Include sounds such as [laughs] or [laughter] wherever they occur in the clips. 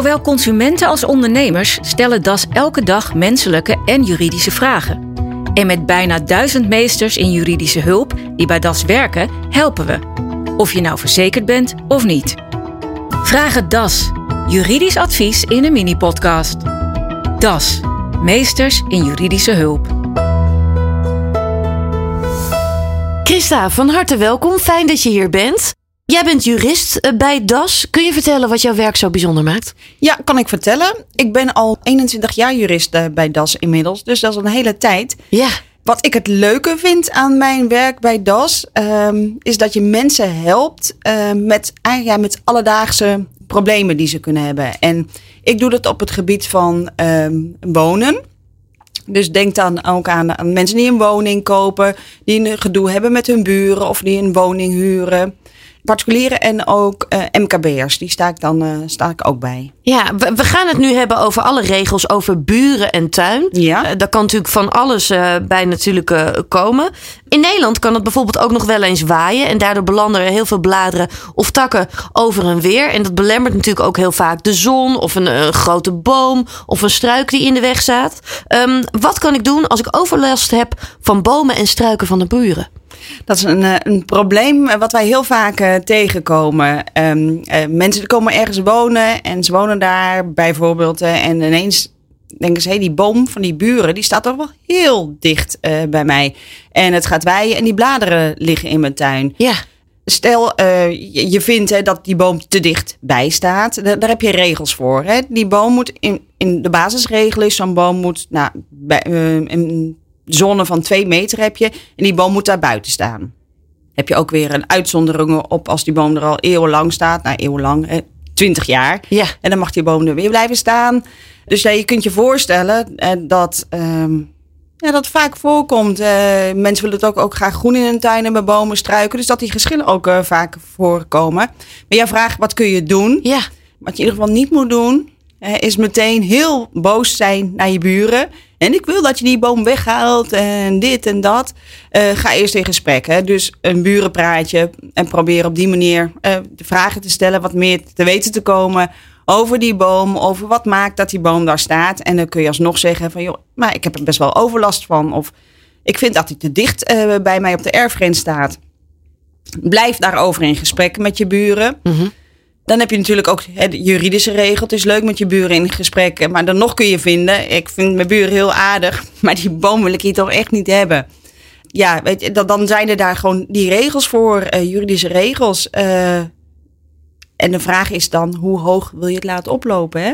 Zowel consumenten als ondernemers stellen DAS elke dag menselijke en juridische vragen. En met bijna duizend meesters in juridische hulp die bij DAS werken, helpen we. Of je nou verzekerd bent of niet. Vraag het DAS. Juridisch advies in een mini-podcast. DAS. Meesters in juridische hulp. Christa, van harte welkom. Fijn dat je hier bent. Jij bent jurist eh, bij DAS. Kun je vertellen wat jouw werk zo bijzonder maakt? Ja, kan ik vertellen. Ik ben al 21 jaar jurist eh, bij DAS inmiddels. Dus dat is een hele tijd. Ja. Wat ik het leuke vind aan mijn werk bij DAS, ehm, is dat je mensen helpt uh, met, ja, met alledaagse problemen die ze kunnen hebben. En ik doe dat op het gebied van um, wonen. Dus denk dan ook aan, aan, mensen die een woning kopen, die een gedoe hebben met hun buren of die een woning huren particulieren en ook uh, MKB'ers. Die sta ik dan uh, sta ik ook bij. Ja, we, we, gaan het nu hebben over alle regels over buren en tuin. Ja. Uh, daar kan natuurlijk van alles bij natuurlijk komen. In Nederland kan het bijvoorbeeld ook nog wel eens waaien. En daardoor belanden er heel veel bladeren of takken over en weer. En dat belemmert natuurlijk ook heel vaak de zon of een, een grote boom of een struik die in de weg staat. Um, wat kan ik doen als ik overlast heb van bomen en struiken van de buren? Dat is een, een probleem wat wij heel vaak uh, tegenkomen. Um, uh, mensen komen ergens wonen en ze wonen daar bijvoorbeeld. Uh, en ineens denken ze, hé, hey, die boom van die buren, die staat toch wel heel dicht bij mij. En het gaat waaien en die bladeren liggen in mijn tuin. Ja. Stel, je, je vindt hè, dat die boom te dicht bij staat. Daar, daar heb je regels voor. Hè? Die boom moet in, in de basisregel is, zo'n boom moet nou, bij, in, zone van twee meter heb je. En die boom moet daar buiten staan. Heb je ook weer een uitzondering op als die boom er al eeuwenlang staat. Nou, eeuwenlang, hè, 20 jaar. Ja. En dan mag die boom er weer blijven staan. Dus ja, je kunt je voorstellen eh, dat, ehm, ja, dat vaak voorkomt. Uh, mensen willen het ook, ook graag groen in hun tuin hebben, bomen, struiken. Dus dat die geschillen ook uh, vaak voorkomen. Maar jij vraagt, wat kun je doen? Ja. Wat je in ieder geval niet moet doen, is meteen heel boos zijn naar je buren. En ik wil dat je die boom weghaalt en dit en dat. Uh, ga eerst in gesprek. Hè? Dus een burenpraatje. En probeer op die manier uh, de vragen te stellen. Wat meer te weten te komen over die boom. Over wat maakt dat die boom daar staat. En dan kun je alsnog zeggen van... joh, maar ik heb er best wel overlast van. Of ik vind dat hij te dicht uh, bij mij op de erfgrens staat. Blijf daarover in gesprek met je buren. Mm. Dan heb je natuurlijk ook de juridische regel. Het is leuk met je buren in gesprek. Maar dan nog kun je vinden. Ik vind mijn buren heel aardig. [laughs] Maar die boom wil ik hier toch echt niet hebben. Ja, weet je, dan zijn er daar gewoon die regels voor. Uh, juridische regels. Uh, en de vraag is dan, hoe hoog wil je het laten oplopen? Hè?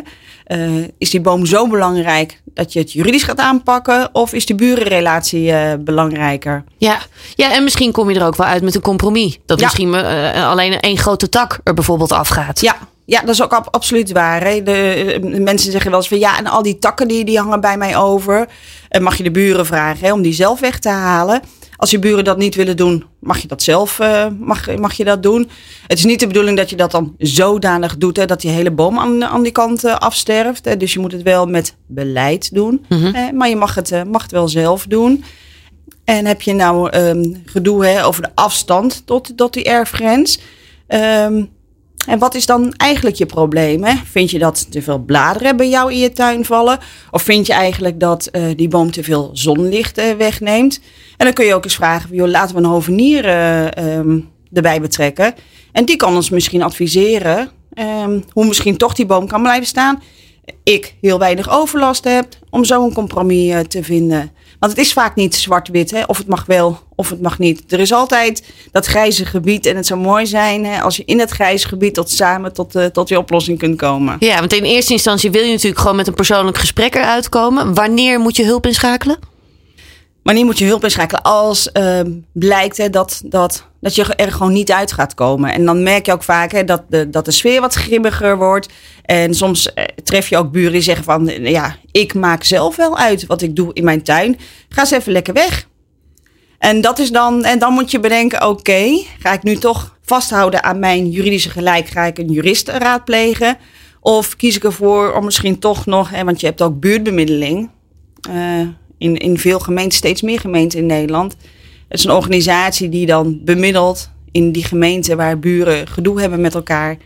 Uh, is die boom zo belangrijk dat je het juridisch gaat aanpakken? Of is de burenrelatie uh, belangrijker? Ja. ja, en misschien kom je er ook wel uit met een compromis. Dat Ja. misschien uh, alleen één grote tak er bijvoorbeeld afgaat. Ja, ja, dat is ook ab- absoluut waar. Hè? De, de mensen zeggen wel eens van ja, en al die takken die, die hangen bij mij over. Uh, mag je de buren vragen hè, om die zelf weg te halen. Als je buren dat niet willen doen, mag je dat zelf uh, mag, mag je dat doen. Het is niet de bedoeling dat je dat dan zodanig doet hè, dat die hele boom aan, aan die kant uh, afsterft. Hè. Dus je moet het wel met beleid doen. Mhm. Hè, maar je mag het, uh, mag het wel zelf doen. En heb je nou um, gedoe hè, over de afstand tot, tot die erfgrens. Um, en wat is dan eigenlijk je probleem? Hè? Vind je dat te veel bladeren bij jou in je tuin vallen? Of vind je eigenlijk dat uh, die boom te veel zonlicht uh, wegneemt? En dan kun je ook eens vragen, joh, laten we een hovenier uh, um, erbij betrekken. En die kan ons misschien adviseren um, hoe misschien toch die boom kan blijven staan. Ik heel weinig overlast heb om zo een compromis te vinden. Want het is vaak niet zwart-wit, hè? of het mag wel of het mag niet. Er is altijd dat grijze gebied en het zou mooi zijn hè, als je in het grijze gebied tot samen tot, uh, tot die oplossing kunt komen. Ja, want in eerste instantie wil je natuurlijk gewoon met een persoonlijk gesprek eruit komen. Wanneer moet je hulp inschakelen? Wanneer moet je hulp inschakelen? Als uh, blijkt hè, dat, dat, dat je er gewoon niet uit gaat komen. En dan merk je ook vaak hè, dat, de, dat de sfeer wat grimmiger wordt. En soms eh, tref je ook buren die zeggen van... ja, ik maak zelf wel uit wat ik doe in mijn tuin. Ga eens even lekker weg. En, dat is dan, en dan moet je bedenken, oké, ga ik nu toch vasthouden aan mijn juridische gelijk? Ga ik een jurist raadplegen? Of kies ik ervoor om misschien toch nog... Hè, want je hebt ook buurtbemiddeling... Uh, in, in veel gemeenten, steeds meer gemeenten in Nederland. Het is een organisatie die dan bemiddelt in die gemeenten waar buren gedoe hebben met elkaar.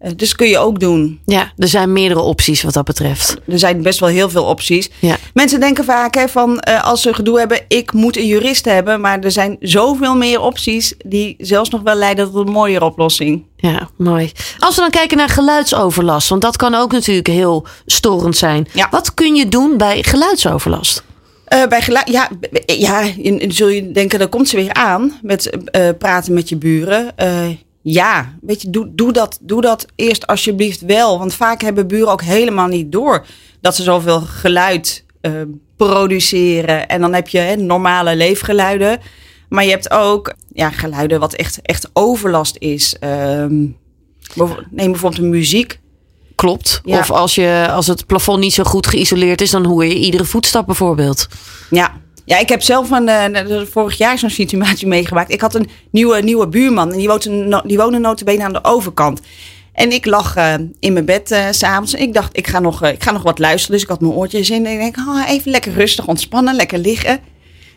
Eh, dus kun je ook doen. Ja, er zijn meerdere opties wat dat betreft. Er zijn best wel heel veel opties. Ja. Mensen denken vaak hè, van eh, als ze gedoe hebben, ik moet een jurist hebben. Maar er zijn zoveel meer opties die zelfs nog wel leiden tot een mooiere oplossing. Ja, mooi. Als we dan kijken naar geluidsoverlast, want dat kan ook natuurlijk heel storend zijn. Ja. Wat kun je doen bij geluidsoverlast? Eh, bij geluid, ja, ja, zul je denken, dan komt ze weer aan met praten met je buren. Ja, weet je, doe, doe, dat, doe dat eerst alsjeblieft wel. Want vaak hebben buren ook helemaal niet door dat ze zoveel geluid eh, produceren. En dan heb je hè, normale leefgeluiden. Maar je hebt ook ja, geluiden wat echt, echt overlast is. Ehm, neem bijvoorbeeld de muziek. Klopt. Ja. Of als, je, als het plafond niet zo goed geïsoleerd is, dan hoor je iedere voetstap bijvoorbeeld. Ja. Ja, ik heb zelf een, eh, vorig jaar zo'n situatie [laughs] meegemaakt. Ik had een nieuwe, nieuwe buurman en die woonde, die notabene aan de overkant. En ik lag eh, in mijn bed eh, s s'avonds en ik dacht, ik ga, nog, eh, ik ga nog wat luisteren. Dus ik had mijn oortjes in en ik denk, oh, even lekker rustig ontspannen, lekker liggen.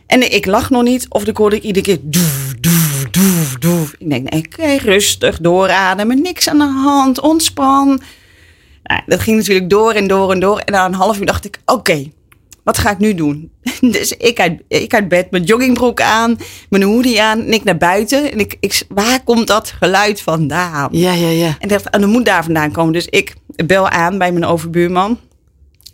En ik lag nog niet of dan hoorde ik iedere keer doef, doef, doef, doef. Ik denk, nee, oké, rustig, doorademen, niks aan de hand, ontspan. Nou, dat ging natuurlijk door en door en door. En na een half uur dacht ik, oké, wat ga ik nu doen? [laughs] Dus ik uit, ik uit bed, mijn joggingbroek aan, mijn hoodie aan en ik naar buiten. En ik, ik, waar komt dat geluid vandaan? Ja, ja, ja. En dacht, dat moet daar vandaan komen. Dus ik bel aan bij mijn overbuurman.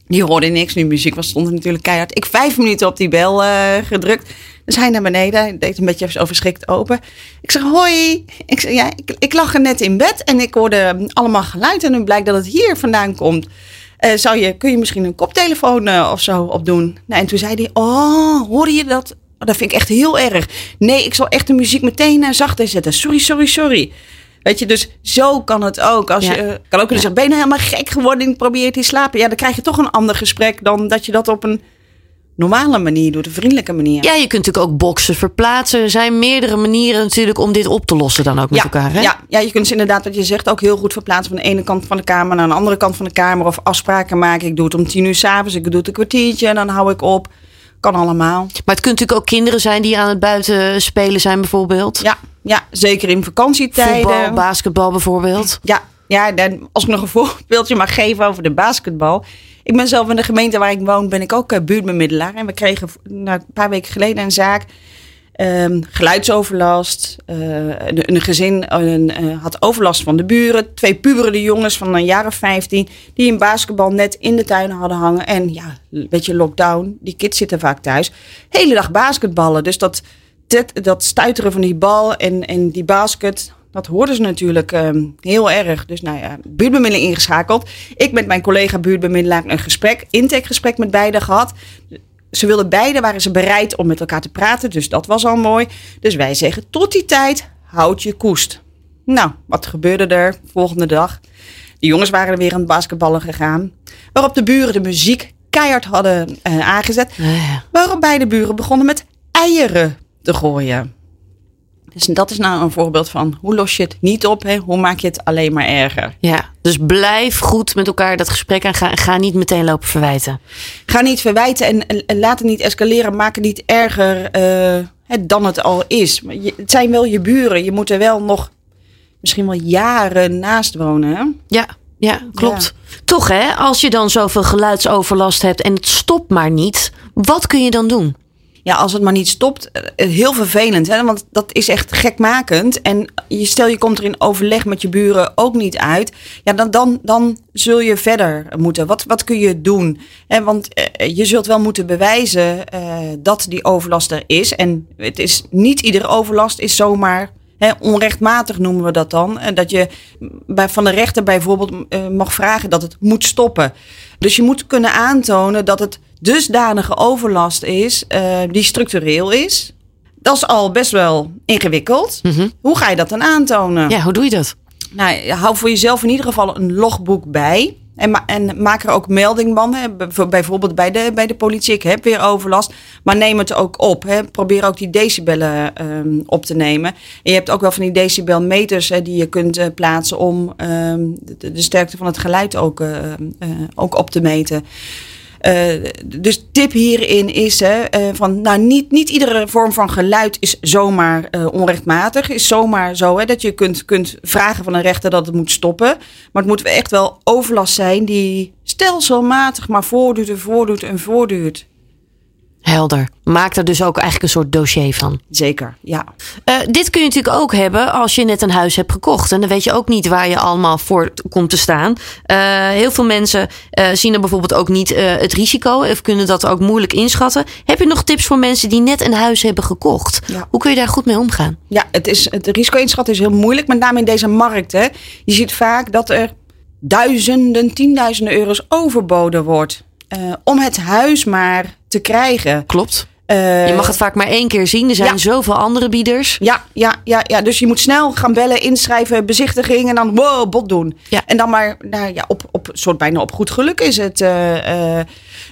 Die hoorde niks. Nu muziek was stond er natuurlijk keihard. Ik vijf minuten op die bel eh, gedrukt. Dus hij naar beneden. Deed een beetje zo verschrikt open. Ik zeg, hoi. Ik, zeg, ja, ik, ik lag er net in bed en ik hoorde allemaal geluid. En nu blijkt dat het hier vandaan komt. Eh, zou je, kun je misschien een koptelefoon eh, of zo opdoen? Nou, en toen zei hij, oh, hoorde je dat? Oh, dat vind ik echt heel erg. Nee, ik zal echt de muziek meteen uh, zachter zetten. Sorry, sorry, sorry. Weet je, dus zo kan het ook. Als Ja. je kan ook kunnen zeggen, ben je nou helemaal gek geworden en probeer te slapen? Ja, dan krijg je toch een ander gesprek dan dat je dat op een normale manier doet, een vriendelijke manier. Ja, je kunt natuurlijk ook boxen verplaatsen. Er zijn meerdere manieren natuurlijk om dit op te lossen dan ook met ja, elkaar. Hè? Ja, ja, je kunt ze inderdaad, wat je zegt, ook heel goed verplaatsen van de ene kant van de kamer naar de andere kant van de kamer. Of afspraken maken. Ik doe het om tien uur s'avonds, ik doe het een kwartiertje en dan hou ik op. Kan allemaal. Maar het kunnen natuurlijk ook kinderen zijn die aan het buiten spelen zijn bijvoorbeeld. Ja, ja zeker in vakantietijden. Voetbal, basketbal bijvoorbeeld. Ja, ja dan, als ik nog een [laughs] voorbeeldje mag geven over de basketbal. Ik ben zelf in de gemeente waar ik woon, ben ik ook eh, buurtbemiddelaar. En we kregen nou, een paar weken geleden een zaak. ehm, geluidsoverlast. Eh, een, een gezin een, eh, had overlast van de buren. Twee pubere jongens van een jaar of 15. Die een basketbal net in de tuin hadden hangen. En ja, een beetje lockdown. Die kids zitten vaak thuis. Hele dag basketballen. Dus dat, dat, dat stuiteren van die bal en, en die basket. Dat hoorden ze natuurlijk ehm, heel erg. Dus nou ja, buurtbemiddeling ingeschakeld. Ik met mijn collega buurtbemiddelaar een gesprek, intakegesprek met beiden gehad. Ze wilden beide, waren ze bereid om met elkaar te praten. Dus dat was al mooi. Dus wij zeggen, tot die tijd, houd je koest. Nou, wat gebeurde er volgende dag? De jongens waren er weer aan het basketballen gegaan. Waarop de buren de muziek keihard hadden eh, aangezet. Waarop beide buren begonnen met eieren te gooien. Dus dat is nou een voorbeeld van hoe los je het niet op, hè? hoe maak je het alleen maar erger. Ja, dus blijf goed met elkaar dat gesprek aan. Ga, ga niet meteen lopen verwijten. Ga niet verwijten en, en- en laat het niet escaleren. Maak het niet erger eh, dan het al is. Je- het zijn wel je buren. Je moet er wel nog misschien wel jaren naast wonen. Hè? Ja, ja klopt. Toch hè, als je dan zoveel geluidsoverlast hebt en het stopt maar niet. Wat kun je dan doen? Ja, als het maar niet stopt, eh, heel vervelend. Hè? Want dat is echt gekmakend. En je, stel je komt er in overleg met je buren ook niet uit. Ja, dan, dan, dan zul je verder moeten. Wat, wat kun je doen? Hè, want eh, je zult wel moeten bewijzen eh, dat die overlast er is. En het is niet iedere overlast is zomaar hè, onrechtmatig noemen we dat dan. En dat je bij, van de rechter bijvoorbeeld mag vragen dat het moet stoppen. Dus je moet kunnen aantonen dat het dusdanige overlast is eh, die structureel is. Dat is al best wel ingewikkeld. Hoe ga je dat dan aantonen? Ja, hoe doe je dat? Nou, hou voor jezelf in ieder geval een logboek bij. En, ma- en maak er ook melding van. Hè. Bij- Bijvoorbeeld bij de, bij de politie. Ik heb weer overlast. Maar neem het ook op. Hè. Probeer ook die decibellen ehm, op te nemen. En je hebt ook wel van die decibelmeters hè, die je kunt eh, plaatsen om ehm, de, de sterkte van het geluid ook, eh, ook op te meten. Uh, dus tip hierin is hè, uh, van, nou, niet, niet iedere vorm van geluid is zomaar uh, onrechtmatig. Is zomaar zo hè, dat je kunt, kunt vragen van een rechter dat het moet stoppen. Maar het moet echt wel overlast zijn die stelselmatig maar voortduurt en voortduurt en voortduurt. Helder. Maak er dus ook eigenlijk een soort dossier van. Zeker, ja. Uh, dit kun je natuurlijk ook hebben als je net een huis hebt gekocht. En dan weet je ook niet waar je allemaal voor komt te staan. Uh, heel veel mensen uh, zien er bijvoorbeeld ook niet het risico. Of kunnen dat ook moeilijk inschatten. Heb je nog tips voor mensen die net een huis hebben gekocht? Ja. Hoe kun je daar goed mee omgaan? Ja, het, is, het risico inschatten is heel moeilijk. Met name in deze markt. Hè. Je ziet vaak dat er duizenden, tienduizenden euro's overboden wordt. Uh, om het huis maar te krijgen. Klopt. Uh, je mag het vaak maar één keer zien. Er zijn ja. zoveel andere bieders. Ja, ja, ja, ja, dus je moet snel gaan bellen, inschrijven, bezichtiging en dan wow, bot doen. Ja. En dan maar nou, ja, op, op soort bijna op goed geluk is het. Uh,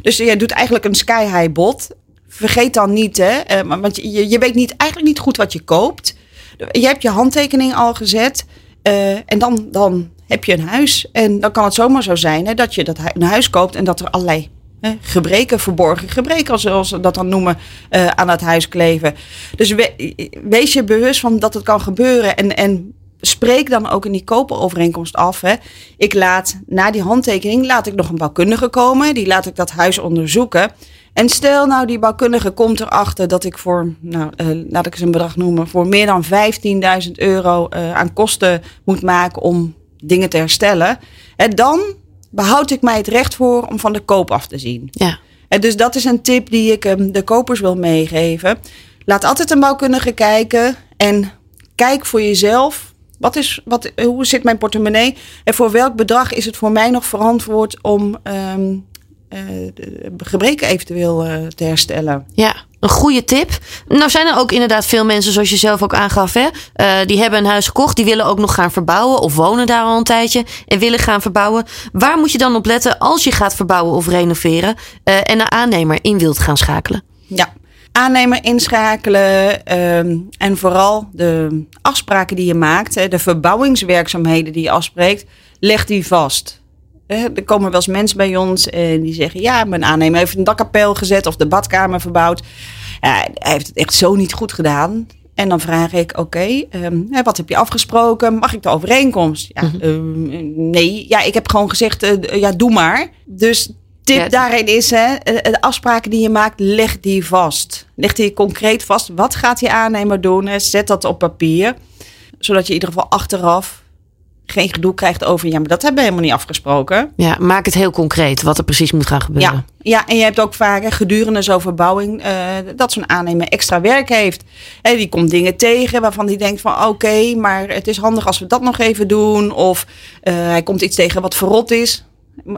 dus je doet eigenlijk een sky high bot. Vergeet dan niet, hè, want je, je weet niet, eigenlijk niet goed wat je koopt. Je hebt je handtekening al gezet. en dan, dan heb je een huis. En dan kan het zomaar zo zijn hè, dat je dat een huis koopt en dat er allerlei hè, gebreken, verborgen gebreken, zoals ze dat dan noemen, uh, aan het huis kleven. Dus we, wees je bewust van dat het kan gebeuren. En, en spreek dan ook in die koopovereenkomst af. Hè. Ik laat na die handtekening laat ik nog een bouwkundige komen. Die laat ik dat huis onderzoeken. En stel nou, die bouwkundige komt erachter dat ik voor, nou, uh, laat ik eens een bedrag noemen, voor meer dan 15.000 euro uh, aan kosten moet maken om dingen te herstellen. En dan behoud ik mij het recht voor om van de koop af te zien. Ja. En dus dat is een tip die ik um, de kopers wil meegeven. Laat altijd een bouwkundige kijken en kijk voor jezelf. Wat is, wat, hoe zit mijn portemonnee? En voor welk bedrag is het voor mij nog verantwoord om um, uh, gebreken eventueel uh, te herstellen? Ja, een goede tip. Nou zijn er ook inderdaad veel mensen, zoals je zelf ook aangaf, hè, uh, die hebben een huis gekocht, die willen ook nog gaan verbouwen of wonen daar al een tijdje en willen gaan verbouwen. Waar moet je dan op letten als je gaat verbouwen of renoveren uh, en een aannemer in wilt gaan schakelen? Ja, aannemer inschakelen um, en vooral de afspraken die je maakt, de verbouwingswerkzaamheden die je afspreekt, leg die vast. Er komen wel eens mensen bij ons en die zeggen: Ja, mijn aannemer heeft een dakkapel gezet of de badkamer verbouwd. Ja, hij heeft het echt zo niet goed gedaan. En dan vraag ik: Oké, okay, um, wat heb je afgesproken? Mag ik de overeenkomst? Ja, mm-hmm. um, nee, ja, ik heb gewoon gezegd: uh, Ja, doe maar. Dus tip daarin is: hè, de afspraken die je maakt, leg die vast. Leg die concreet vast. Wat gaat je aannemer doen? Zet dat op papier, zodat je in ieder geval achteraf geen gedoe krijgt over, ja, maar dat hebben we helemaal niet afgesproken. Ja, maak het heel concreet wat er precies moet gaan gebeuren. Ja, ja en je hebt ook vaak hè, gedurende zo'n verbouwing uh, dat zo'n aannemer extra werk heeft. Hè, die komt dingen tegen waarvan die denkt van oké, okay, maar het is handig als we dat nog even doen. Of uh, hij komt iets tegen wat verrot is.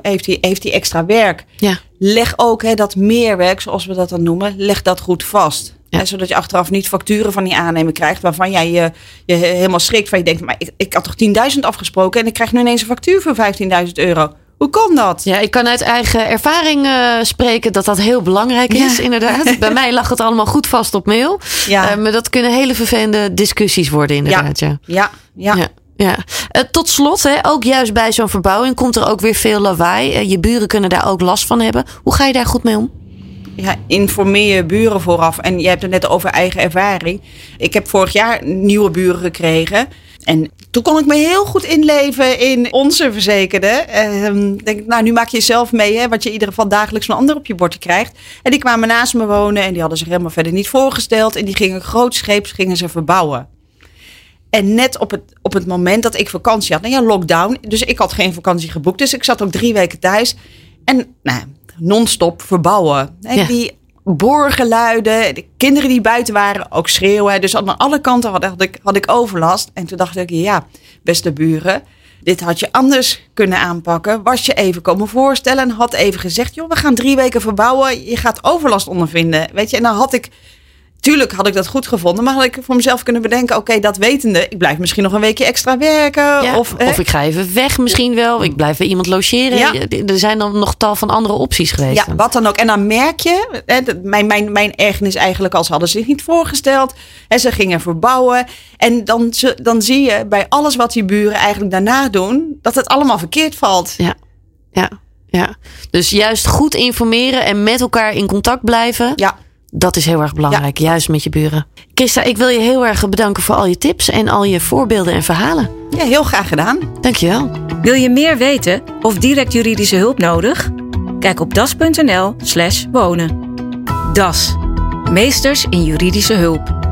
Heeft hij, heeft hij extra werk. Ja. Leg ook hè, dat meerwerk, zoals we dat dan noemen, leg dat goed vast. Ja. Zodat je achteraf niet facturen van die aannemer krijgt waarvan jij je, je helemaal schrikt van je denkt, maar ik, ik had toch 10.000 afgesproken en ik krijg nu ineens een factuur voor 15.000 euro. Hoe kan dat? Ja, ik kan uit eigen ervaring uh, spreken dat dat heel belangrijk is, ja. inderdaad. [laughs] Bij mij lag het allemaal goed vast op mail. Ja. Uh, maar dat kunnen hele vervelende discussies worden, inderdaad. Ja, ja, ja. ja. Ja, uh, tot slot, hè, ook juist bij zo'n verbouwing komt er ook weer veel lawaai. Je buren kunnen daar ook last van hebben. Hoe ga je daar goed mee om? Ja, informeer je buren vooraf. En je hebt het net over eigen ervaring. Ik heb vorig jaar nieuwe buren gekregen. En toen kon ik me heel goed inleven in onze verzekerde. Uh, denk, nou, nu maak je zelf mee, hè, wat je in ieder geval dagelijks van ander op je bord krijgt. En die kwamen naast me wonen en die hadden zich helemaal verder niet voorgesteld. En die gingen grootscheeps gingen ze verbouwen. En net op het, op het moment dat ik vakantie had, nou ja, lockdown. Dus ik had geen vakantie geboekt. Dus ik zat ook drie weken thuis. En nou, non-stop verbouwen. Ja. Die boorgeluiden, de kinderen die buiten waren, ook schreeuwen. Dus aan alle kanten had, had, ik, had ik overlast. En toen dacht ik, ja, beste buren, dit had je anders kunnen aanpakken. Was je even komen voorstellen en had even gezegd, joh, we gaan drie weken verbouwen. Je gaat overlast ondervinden, weet je. En dan had ik Tuurlijk had ik dat goed gevonden, maar had ik voor mezelf kunnen bedenken: oké, okay, dat wetende, ik blijf misschien nog een weekje extra werken. Ja, of, of ik ga even weg misschien wel. Ik blijf bij iemand logeren. Ja. Er zijn dan nog tal van andere opties geweest. Ja, wat dan ook. En dan merk je, hè, mijn, mijn, mijn ergernis eigenlijk als hadden ze zich niet voorgesteld. En ze gingen verbouwen. En dan, dan zie je bij alles wat die buren eigenlijk daarna doen, dat het allemaal verkeerd valt. Ja, ja. ja. Dus juist goed informeren en met elkaar in contact blijven. Ja. Dat is heel erg belangrijk, juist met je buren. Christa, ik wil je heel erg bedanken voor al je tips en al je voorbeelden en verhalen. Ja, heel graag gedaan. Dankjewel. Wil je meer weten of direct juridische hulp nodig? Kijk op das.nl/slash wonen. Das. Meesters in juridische hulp.